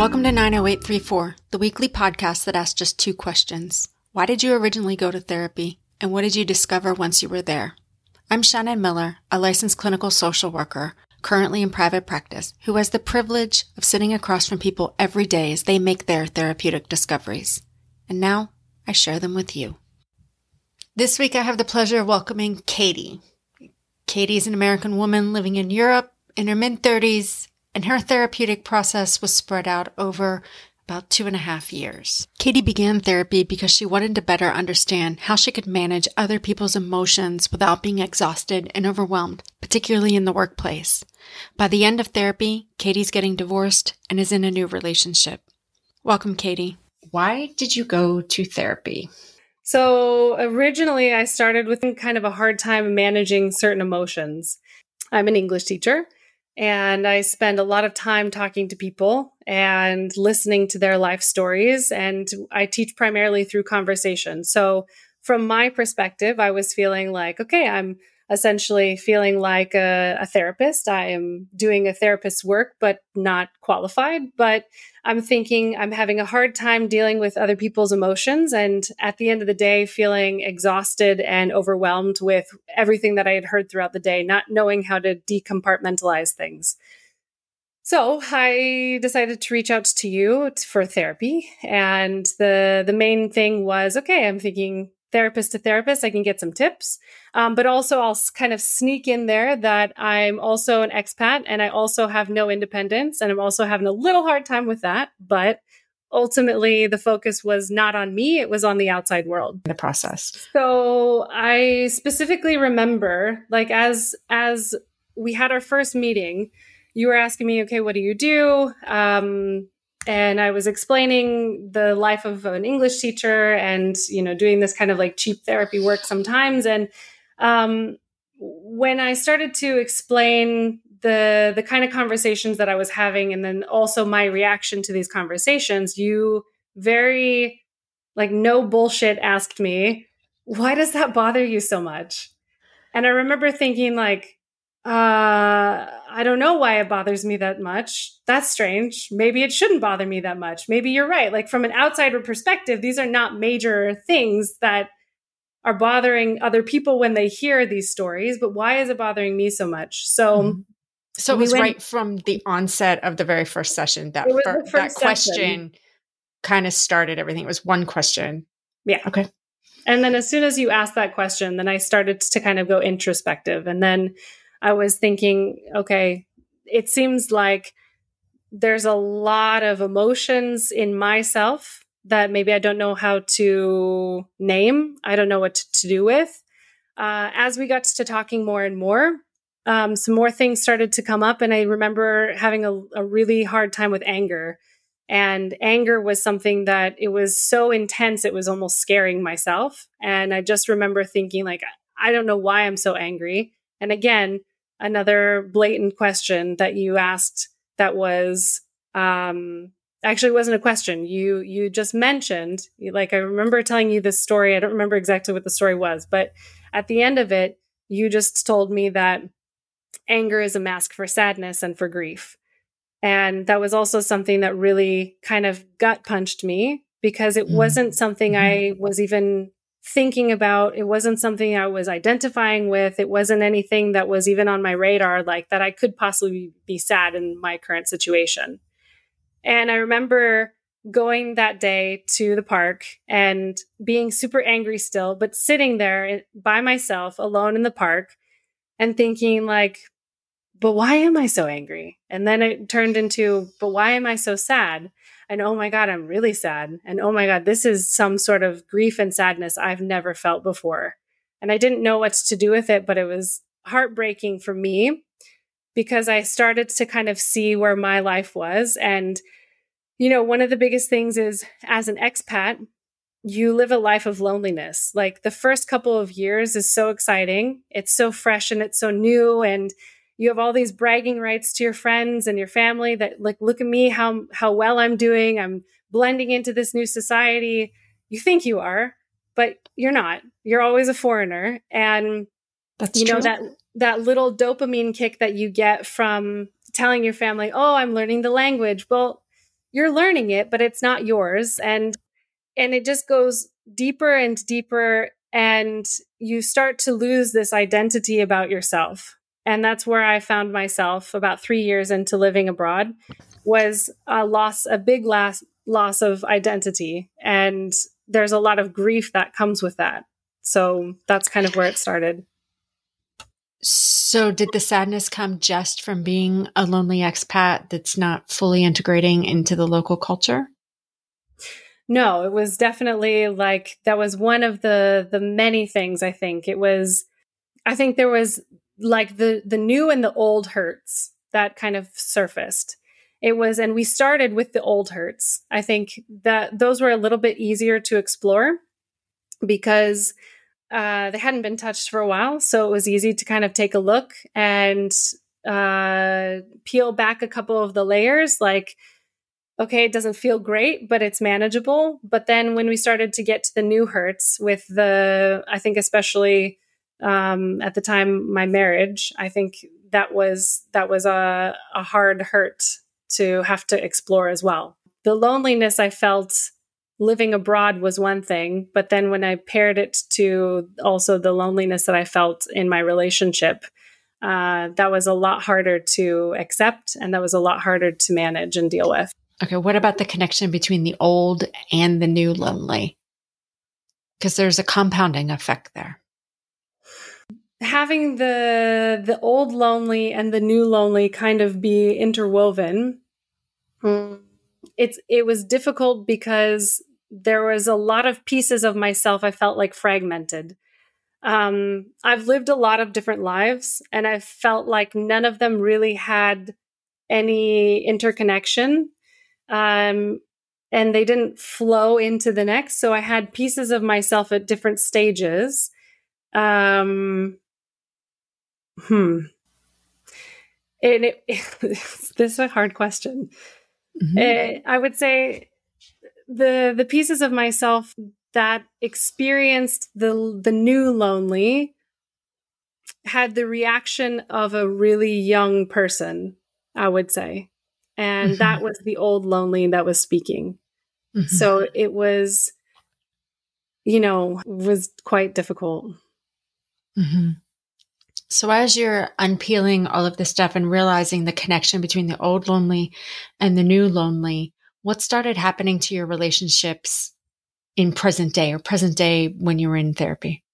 Welcome to 90834, the weekly podcast that asks just two questions. Why did you originally go to therapy? And what did you discover once you were there? I'm Shannon Miller, a licensed clinical social worker, currently in private practice, who has the privilege of sitting across from people every day as they make their therapeutic discoveries. And now I share them with you. This week I have the pleasure of welcoming Katie. Katie is an American woman living in Europe in her mid 30s and her therapeutic process was spread out over about two and a half years. Katie began therapy because she wanted to better understand how she could manage other people's emotions without being exhausted and overwhelmed, particularly in the workplace. By the end of therapy, Katie's getting divorced and is in a new relationship. Welcome, Katie. Why did you go to therapy? So, originally, I started with kind of a hard time managing certain emotions. I'm an English teacher and I spend a lot of time talking to people and listening to their life stories. And I teach primarily through conversation. So, from my perspective, I was feeling like, okay, I'm essentially feeling like a, a, therapist. I am doing a therapist's work, but not qualified. But I'm thinking I'm having a hard time dealing with other people's emotions. And at the end of the day, feeling exhausted and overwhelmed with everything that I had heard throughout the day, not knowing how to decompartmentalize things. So I decided to reach out to you for therapy. And the, the main thing was, okay, I'm thinking therapist to therapist. I can get some tips. Um, but also, I'll kind of sneak in there that I'm also an expat and I also have no independence. And I'm also having a little hard time with that. But ultimately, the focus was not on me, it was on the outside world. The process. So I specifically remember, like, as, as, we had our first meeting, you were asking me, okay, what do you do? Um, and I was explaining the life of an English teacher and you know doing this kind of like cheap therapy work sometimes. And um, when I started to explain the the kind of conversations that I was having and then also my reaction to these conversations you very like no bullshit asked me why does that bother you so much? And I remember thinking like uh i don't know why it bothers me that much. That's strange. Maybe it shouldn't bother me that much. Maybe you're right. Like from an outsider perspective these are not major things that are bothering other people when they hear these stories but why is it bothering me so much? So mm-hmm. so it was went, right from the onset of the very first session that fir- that question kind of started everything. It was one question. Yeah. Okay. And then as soon as you asked that question then i started to kind of go introspective. And then I was thinking, okay, it seems like there's a lot of emotions in myself that maybe I don't know how to name. I don't know what to, do with. Uh, as we got to talking more and more, um, some more things started to come up. And I remember having a, a really hard time with anger. And anger was something that it was so intense, it was almost scaring myself. And I just remember thinking, like, I don't know why I'm so angry. And again, another blatant question that you asked that was um, actually wasn't a question. You you just mentioned like I remember telling you this story. I don't remember exactly what the story was, but at the end of it, you just told me that anger is a mask for sadness and for grief. And that was also something that really kind of gut punched me because it mm-hmm. wasn't something I was even thinking about. It wasn't something I was identifying with. It wasn't anything that was even on my radar, like that I could possibly be sad in my current situation. And I remember going that day to the park and being super angry still, but sitting there eh, by myself alone in the park and thinking, like, but why am I so angry? And then it turned into, but why am I so sad? And oh my God, I'm really sad. And oh my God, this is some sort of grief and sadness I've never felt before. And I didn't know what to do with it, but it was heartbreaking for me because I started to kind of see where my life was. And, you know, one of the biggest things is as an expat, you live a life of loneliness. Like the first couple of years is so exciting. It's so fresh and it's so new. And you have all these bragging rights to your friends and your family that like look at me how how well I'm doing I'm blending into this new society you think you are but you're not you're always a foreigner and That's you true. know that that little dopamine kick that you get from telling your family oh I'm learning the language well you're learning it, but it's not yours. And and it just goes deeper and deeper and you start to lose this identity about yourself. And that's where I found myself about 3 years into living abroad was a loss a big loss loss of identity and there's a lot of grief that comes with that. So that's kind of where it started. So, did the sadness come just from being a lonely expat that's not fully integrating into the local culture? No, it was definitely like that was one of the the many things I think. It was I think there was like the the new and the old hurts that kind of surfaced. It was and we started with the old hurts. I think that those were a little bit easier to explore because uh, they hadn't been touched for a while, so it was easy to kind of take a look and uh, peel back a couple of the layers. Like, okay, it doesn't feel great, but it's manageable. But then when we started to get to the new hurts with the, I think especially um, at the time my marriage, I think that was that was a, a hard hurt to have to explore as well. The loneliness I felt living abroad was one thing, but then when I paired it to also the loneliness that I felt in my relationship, uh, that was a lot harder to accept and that was a lot harder to manage and deal with. Okay, what about the connection between the old and the new lonely? Because there's a compounding effect there. Having the the old lonely and the new lonely kind of be interwoven, it's it was difficult because there was a lot of pieces of myself I felt like fragmented. Um, I've lived a lot of different lives, and I felt like none of them really had any interconnection. Um, and they didn't flow into the next. So I had pieces of myself at different stages. Um, hmm. And it, this is a hard question. Mm-hmm. Uh, I would say the the pieces of myself that experienced the the new lonely had the reaction of a really young person i would say and mm-hmm. that was the old lonely that was speaking mm-hmm. so it was you know was quite difficult mm-hmm. So as you're unpeeling all of this stuff and realizing the connection between the old lonely and the new lonely what started happening to your relationships in present day or present day when you were in therapy?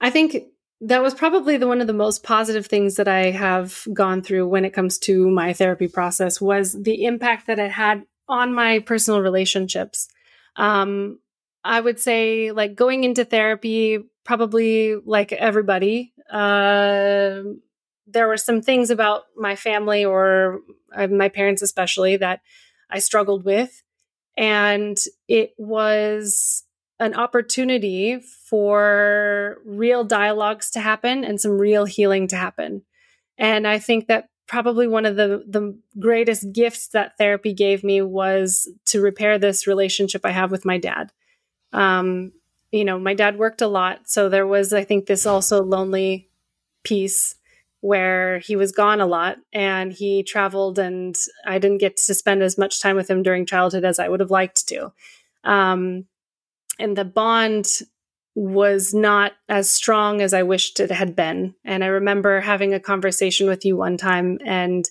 I think that was probably the one of the most positive things that I have gone through when it comes to my therapy process was the impact that it had on my personal relationships. Um, I would say, like going into therapy, probably like everybody, uh, there were some things about my family or uh, my parents, especially, that I struggled with. And it was an opportunity for real dialogues to happen and some real healing to happen. And I think that probably one of the the greatest gifts that therapy gave me was to repair this relationship I have with my dad. Um, you know, my dad worked a lot, so there was I think this also lonely piece where he was gone a lot and he traveled and I didn't get to spend as much time with him during childhood as I would have liked to. Um, and the bond was not as strong as I wished it had been. And I remember having a conversation with you one time and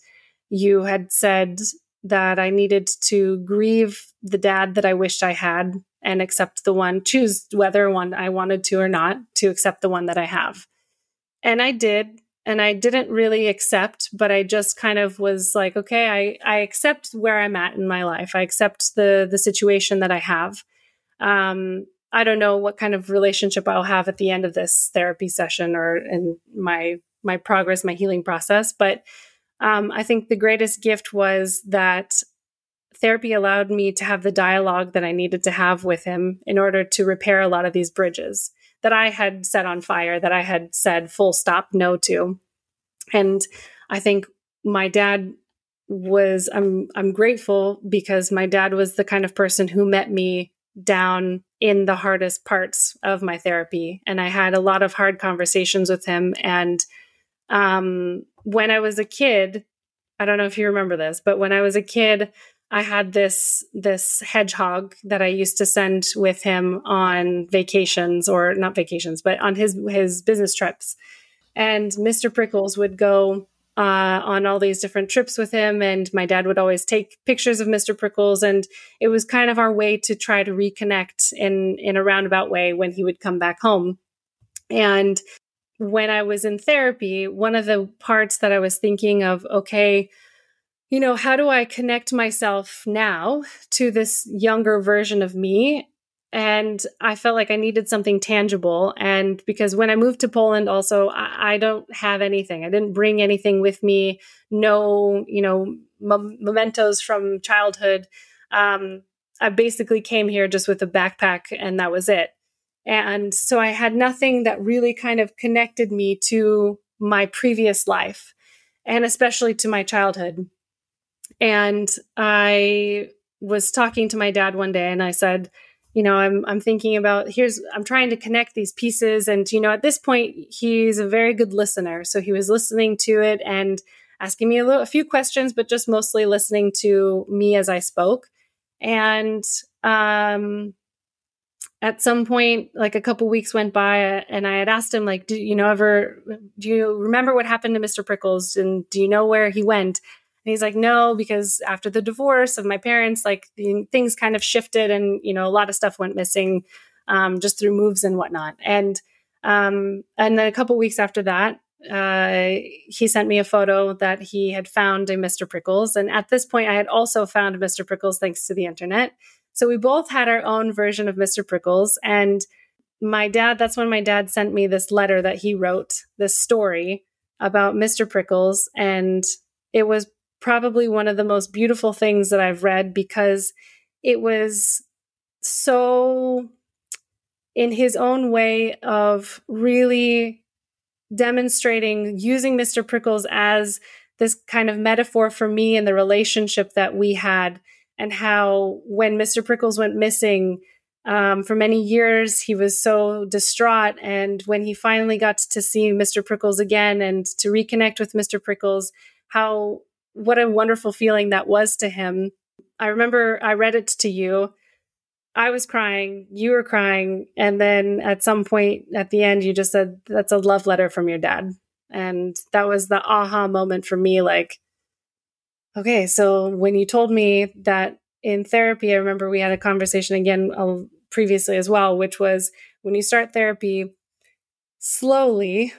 you had said that I needed to grieve the dad that I wished I had and accept the one, choose whether one I wanted to or not, to accept the one that I have. And I did and I didn't really accept, but I just kind of was like, okay, I, I accept where I'm at in my life. I accept the the situation that I have. Um, I don't know what kind of relationship I'll have at the end of this therapy session or in my my progress, my healing process. But um, I think the greatest gift was that therapy allowed me to have the dialogue that I needed to have with him in order to repair a lot of these bridges that I had set on fire, that I had said full stop no to. And I think my dad was I'm I'm grateful because my dad was the kind of person who met me down in the hardest parts of my therapy and I had a lot of hard conversations with him and um, when I was a kid I don't know if you remember this but when I was a kid I had this this hedgehog that I used to send with him on vacations or not vacations, but on his his business trips. And Mr. Prickles would go uh, on all these different trips with him, and my dad would always take pictures of Mr. Prickles, and it was kind of our way to try to reconnect in in a roundabout way when he would come back home. And when I was in therapy, one of the parts that I was thinking of, okay, you know, how do I connect myself now to this younger version of me? And I felt like I needed something tangible. And because when I moved to Poland, also, I, I don't have anything. I didn't bring anything with me. No, you know, mementos from childhood. Um, I basically came here just with a backpack and that was it. And so I had nothing that really kind of connected me to my previous life and especially to my childhood. And I was talking to my dad one day and I said, you know, I'm I'm thinking about here's I'm trying to connect these pieces and you know, at this point he's a very good listener. So he was listening to it and asking me a, little, a few questions but just mostly listening to me as I spoke. And um at some point like a couple weeks went by and i had asked him like do you know ever do you remember what happened to mr prickles and do you know where he went and he's like, no, because after the divorce of my parents, like the, things kind of shifted and, you know, a lot of stuff went missing um, just through moves and whatnot. And, um, and then a couple weeks after that, uh, he sent me a photo that he had found a Mr. Prickles. And at this point, I had also found Mr. Prickles thanks to the internet. So we both had our own version of Mr. Prickles. And my dad, that's when my dad sent me this letter that he wrote, this story about Mr. Prickles. And it was probably one of the most beautiful things that I've read because it was so in his own way of really demonstrating using Mr. Prickles as this kind of metaphor for me and the relationship that we had and how when Mr. Prickles went missing um, for many years he was so distraught and when he finally got to see Mr. Prickles again and to reconnect with Mr. Prickles how what a wonderful feeling that was to him. I remember I read it to you. I was crying, you were crying, and then at some point at the end, you just said, That's a love letter from your dad. And that was the aha moment for me like, okay, so when you told me that in therapy, I remember we had a conversation again uh, previously as well, which was when you start therapy, slowly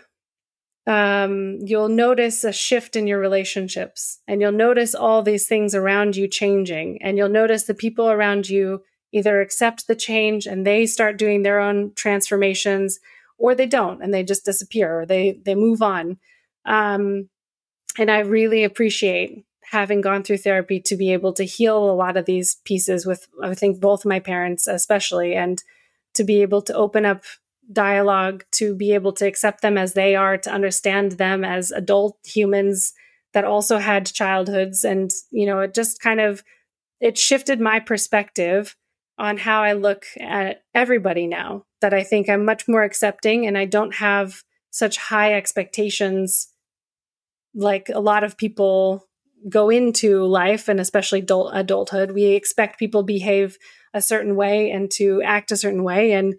um, you'll notice a shift in your relationships and you'll notice all these things around you changing and you'll notice the people around you either accept the change and they start doing their own transformations or they don't and they just disappear or they they move on. Um, and i really appreciate having gone through therapy to be able to heal a lot of these pieces with i think both my parents especially and to be able to open up dialogue to be able to accept them as they are, to understand them as adult humans that also had childhoods. And, you know, it just kind of, it shifted my perspective on how I look at everybody now that I think I'm much more accepting and I don't have such high expectations like a lot of people go into life and especially adult, adulthood we expect people behave a certain way and to act a certain way and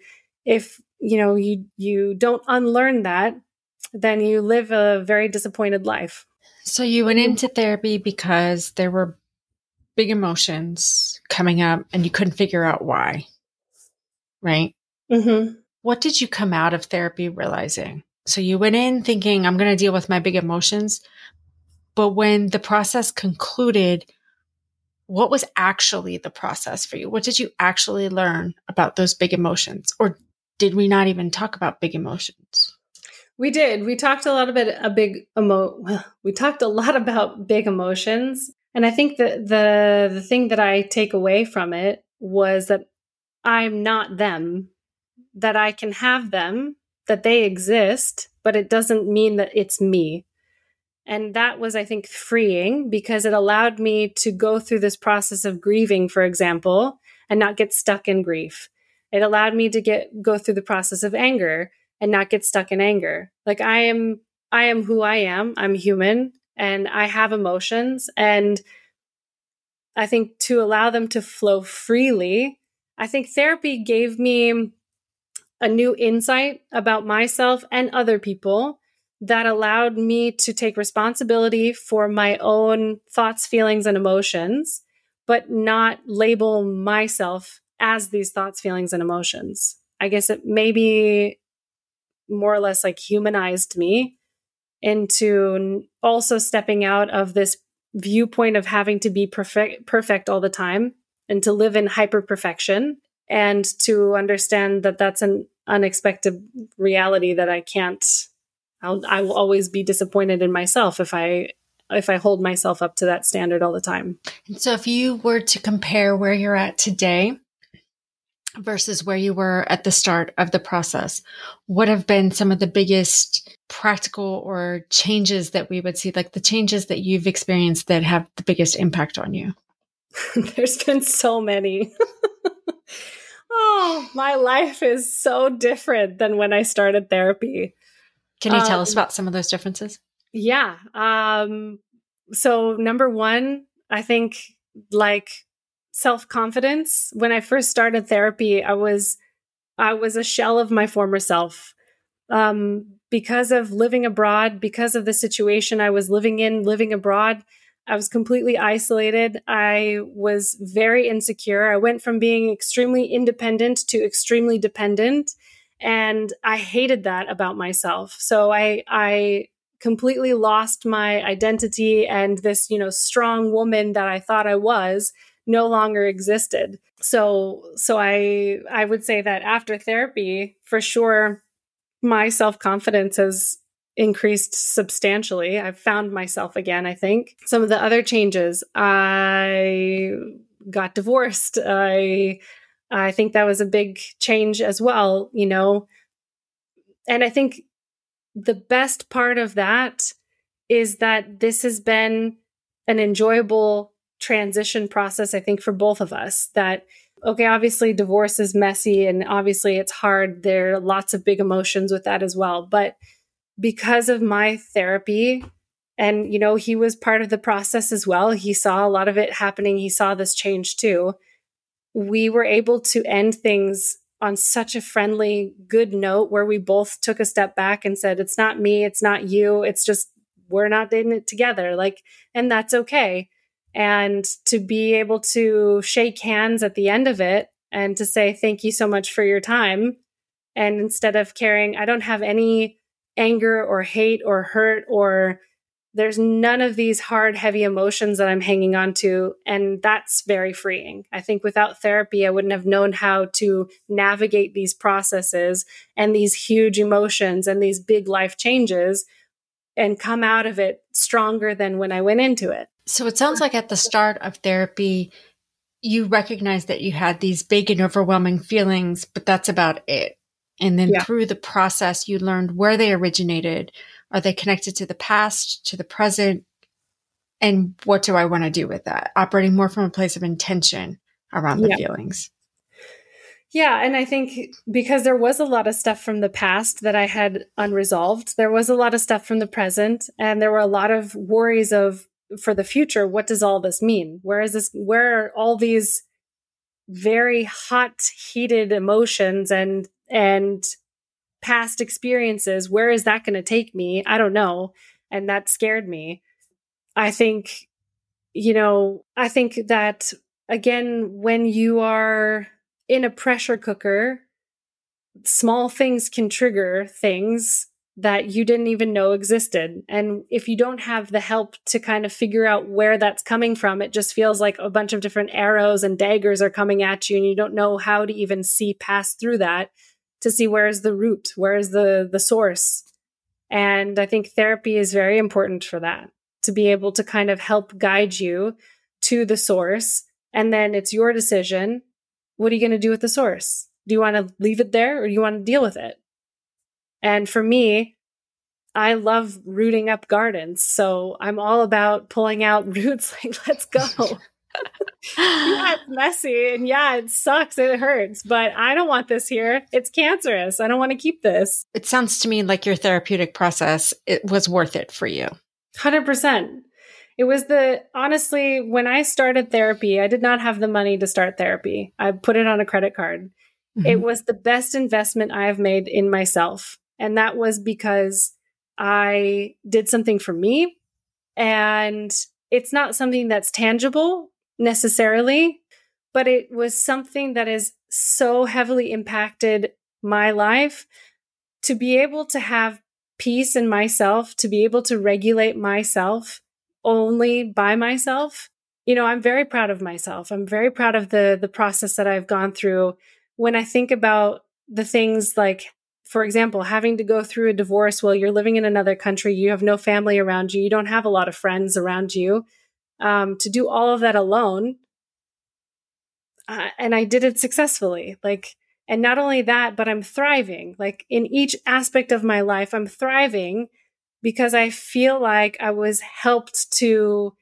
if you know you you don't unlearn that then you live a very disappointed life. So you went into therapy because there were big emotions coming up and you couldn't figure out why right? Mm-hmm. what did you come out of therapy realizing? So you went in thinking i'm going to deal with my big emotions but when the process concluded what was actually the process for you? What did you actually learn about those big emotions? Or did we not even talk about big emotions? We did. We talked a lot about a big emo. We talked a lot about big emotions, and I think that the the thing that I take away from it was that I'm not them. That I can have them, that they exist, but it doesn't mean that it's me. And that was, I think, freeing because it allowed me to go through this process of grieving, for example, and not get stuck in grief. It allowed me to get go through the process of anger and not get stuck in anger. Like I am I am who I am. I'm human and I have emotions and I think to allow them to flow freely. I think therapy gave me a new insight about myself and other people that allowed me to take responsibility for my own thoughts, feelings, and emotions, but not label myself as these thoughts, feelings, and emotions. I guess it maybe more or less like humanized me into also stepping out of this viewpoint of having to be perfect perfect all the time and to live in hyper perfection and to understand that that's an unexpected reality that I can't I'll, I will always be disappointed in myself if I if I hold myself up to that standard all the time. And so if you were to compare where you're at today versus where you were at the start of the process, what have been some of the biggest practical or changes that we would see, like the changes that you've experienced that have the biggest impact on you? There's been so many. oh, my life is so different than when I started therapy. Can you tell um, us about some of those differences? Yeah. Um, so, number one, I think like self confidence. When I first started therapy, I was I was a shell of my former self. Um, because of living abroad, because of the situation I was living in, living abroad, I was completely isolated. I was very insecure. I went from being extremely independent to extremely dependent. And I hated that about myself. So I, I completely lost my identity and this, you know, strong woman that I thought I was no longer existed. So so I I would say that after therapy, for sure my self-confidence has increased substantially. I've found myself again, I think. Some of the other changes, I got divorced. I I think that was a big change as well, you know. And I think the best part of that is that this has been an enjoyable transition process, I think, for both of us. That, okay, obviously divorce is messy and obviously it's hard. There are lots of big emotions with that as well. But because of my therapy, and, you know, he was part of the process as well. He saw a lot of it happening. He saw this change too. We were able to end things on such a friendly, good note where we both took a step back and said, It's not me, it's not you, it's just we're not in it together. Like, and that's okay and to be able to shake hands at the end of it and to say thank you so much for your time. And instead of carrying i don't have any anger or hate or hurt or there's none of these hard heavy emotions that i'm hanging on to and that's very freeing. I think without therapy i wouldn't have known how to navigate these processes and these huge emotions and these big life changes and come out of it stronger than when i went into it so it sounds like at the start of therapy, you recognized that you had these big and overwhelming feelings, but that's about it. And then yeah. through the process, you learned where they originated. Are they connected to the past, to the present? And what do I want to do with that? Operating more from a place of intention around the yeah. feelings. Yeah. And I think because there was a lot of stuff from the past that I had unresolved, there was a lot of stuff from the present, and there were a lot of worries of for the future, what does all this mean? Where is this? Where are all these very hot, heated emotions and and past experiences? Where is that going to take me? I don't know, and that scared me. I think, you know, I think that again, when you are in a pressure cooker, small things can trigger things that you didn't even know existed. And if you don't have the help to kind of figure out where that's coming from, it just feels like a bunch of different arrows and daggers are coming at you and you don't know how to even see past through that to see where is the root, where is the the source. And I think therapy is very important for that, to be able to kind of help guide you to the source and then it's your decision. What are you going to do with the source? Do you want to leave it there or do you want to deal with it? And for me, I love rooting up gardens. So I'm all about pulling out roots. Like, let's go. yeah, it's messy and yeah, it sucks. It hurts, but I don't want this here. It's cancerous. I don't want to keep this. It sounds to me like your therapeutic process it was worth it for you. 100%. It was the honestly, when I started therapy, I did not have the money to start therapy. I put it on a credit card. Mm-hmm. It was the best investment I have made in myself. And that was because I did something for me. And it's not something that's tangible necessarily, but it was something that has so heavily impacted my life to be able to have peace in myself, to be able to regulate myself only by myself. You know, I'm very proud of myself. I'm very proud of the the process that I've gone through. When I think about the things like for example, having to go through a divorce while you're living in another country, you have no family around you, you don't have a lot of friends around you. Um, to do all of that alone, uh, and I did it successfully. Like, and not only that, but I'm thriving. Like in each aspect of my life, I'm thriving because I feel like I was helped to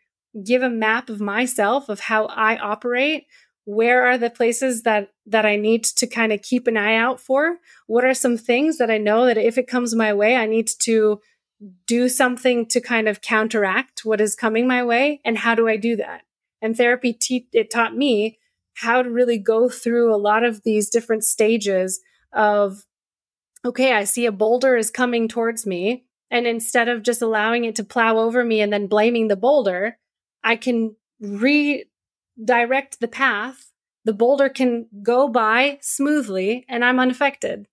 give a map of myself of how I operate. Where are the places that that I need to kind of keep an eye out for? What are some things that I know that if it comes my way, I need to do something to kind of counteract what is coming my way and how do I do that? And therapy te- it taught me how to really go through a lot of these different stages of okay, I see a boulder is coming towards me and instead of just allowing it to plow over me and then blaming the boulder, I can redirect the path. The boulder can go by smoothly and I'm unaffected.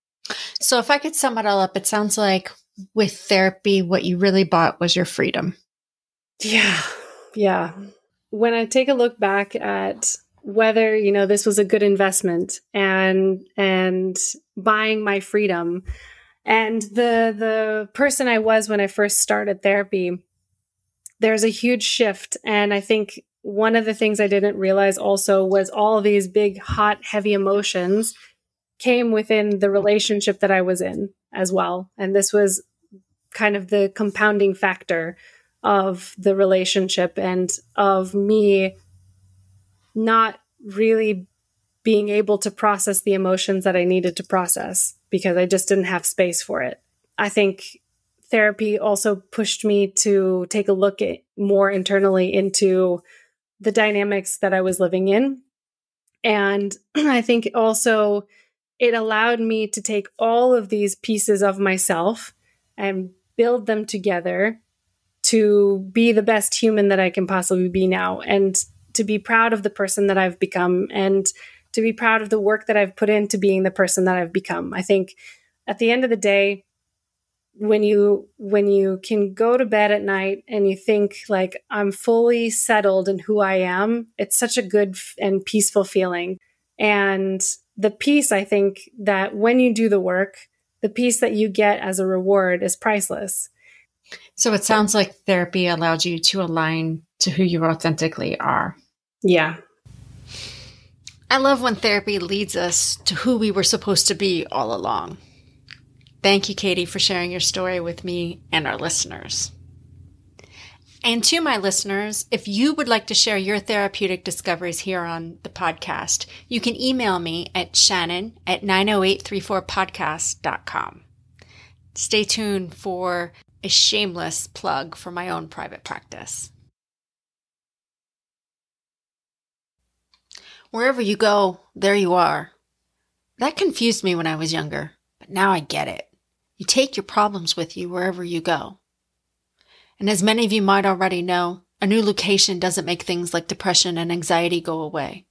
So, if I could sum it all up, it sounds like with therapy, what you really bought was your freedom. Yeah. Yeah. When I take a look back at whether, you know, this was a good investment and, and buying my freedom, and the the person I was when I first started therapy, there's a huge shift. And I think one of the things I didn't realize also was all these big, hot, heavy emotions came within the relationship that I was in as well. And this was kind of the compounding factor of the relationship and of me not really being able to process the emotions that I needed to process because I just didn't have space for it. I think therapy also pushed me to take a look at more internally into the dynamics that I was living in. And I think also it allowed me to take all of these pieces of myself and build them together to be the best human that I can possibly be now and to be proud of the person that I've become and to be proud of the work that I've put into being the person that I've become. I think at the end of the day, when you when you can go to bed at night and you think like I'm fully settled in who I am, it's such a good and peaceful feeling. And the peace I think that when you do the work, the peace that you get as a reward is priceless. So it sounds like therapy allowed you to align to who you authentically are. Yeah, I love when therapy leads us to who we were supposed to be all along. Thank you, Katie, for sharing your story with me and our listeners. And to my listeners, if you would like to share your therapeutic discoveries here on the podcast, you can email me at shannon at 90834podcast.com. Stay tuned for a shameless plug for my own private practice. Wherever you go, there you are. That confused me when I was younger, but now I get it. You take your problems with you wherever you go. And as many of you might already know, a new location doesn't make things like depression and anxiety go away.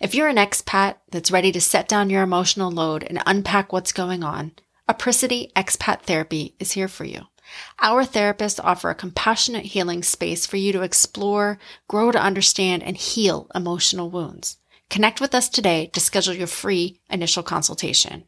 If you're an expat that's ready to set down your emotional load and unpack what's going on, Apricity Expat Therapy is here for you. Our therapists offer a compassionate healing space for you to explore, grow to understand, and heal emotional wounds. Connect with us today to schedule your free initial consultation.